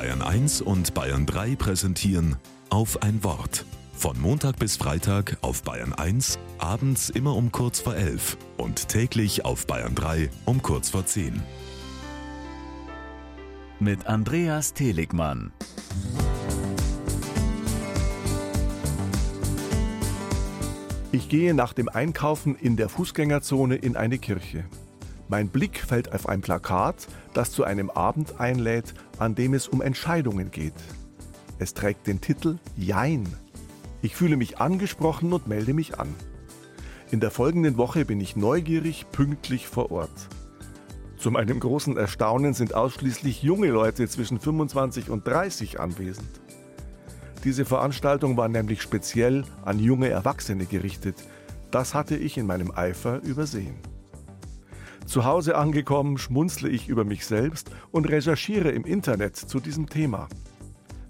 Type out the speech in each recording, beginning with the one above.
Bayern 1 und Bayern 3 präsentieren auf ein Wort. Von Montag bis Freitag auf Bayern 1, abends immer um kurz vor 11 und täglich auf Bayern 3 um kurz vor 10. Mit Andreas Teligmann. Ich gehe nach dem Einkaufen in der Fußgängerzone in eine Kirche. Mein Blick fällt auf ein Plakat, das zu einem Abend einlädt, an dem es um Entscheidungen geht. Es trägt den Titel Jein. Ich fühle mich angesprochen und melde mich an. In der folgenden Woche bin ich neugierig pünktlich vor Ort. Zu meinem großen Erstaunen sind ausschließlich junge Leute zwischen 25 und 30 anwesend. Diese Veranstaltung war nämlich speziell an junge Erwachsene gerichtet. Das hatte ich in meinem Eifer übersehen. Zu Hause angekommen, schmunzle ich über mich selbst und recherchiere im Internet zu diesem Thema.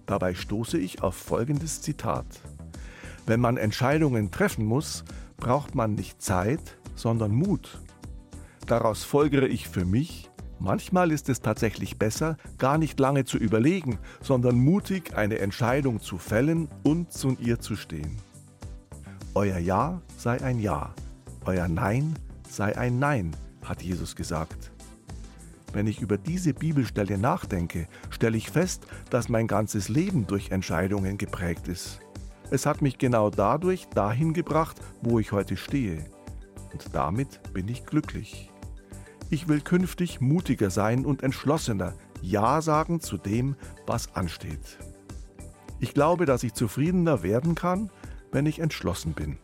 Dabei stoße ich auf folgendes Zitat. Wenn man Entscheidungen treffen muss, braucht man nicht Zeit, sondern Mut. Daraus folgere ich für mich, manchmal ist es tatsächlich besser, gar nicht lange zu überlegen, sondern mutig eine Entscheidung zu fällen und zu ihr zu stehen. Euer Ja sei ein Ja, euer Nein sei ein Nein, hat Jesus gesagt. Wenn ich über diese Bibelstelle nachdenke, stelle ich fest, dass mein ganzes Leben durch Entscheidungen geprägt ist. Es hat mich genau dadurch dahin gebracht, wo ich heute stehe. Und damit bin ich glücklich. Ich will künftig mutiger sein und entschlossener Ja sagen zu dem, was ansteht. Ich glaube, dass ich zufriedener werden kann, wenn ich entschlossen bin.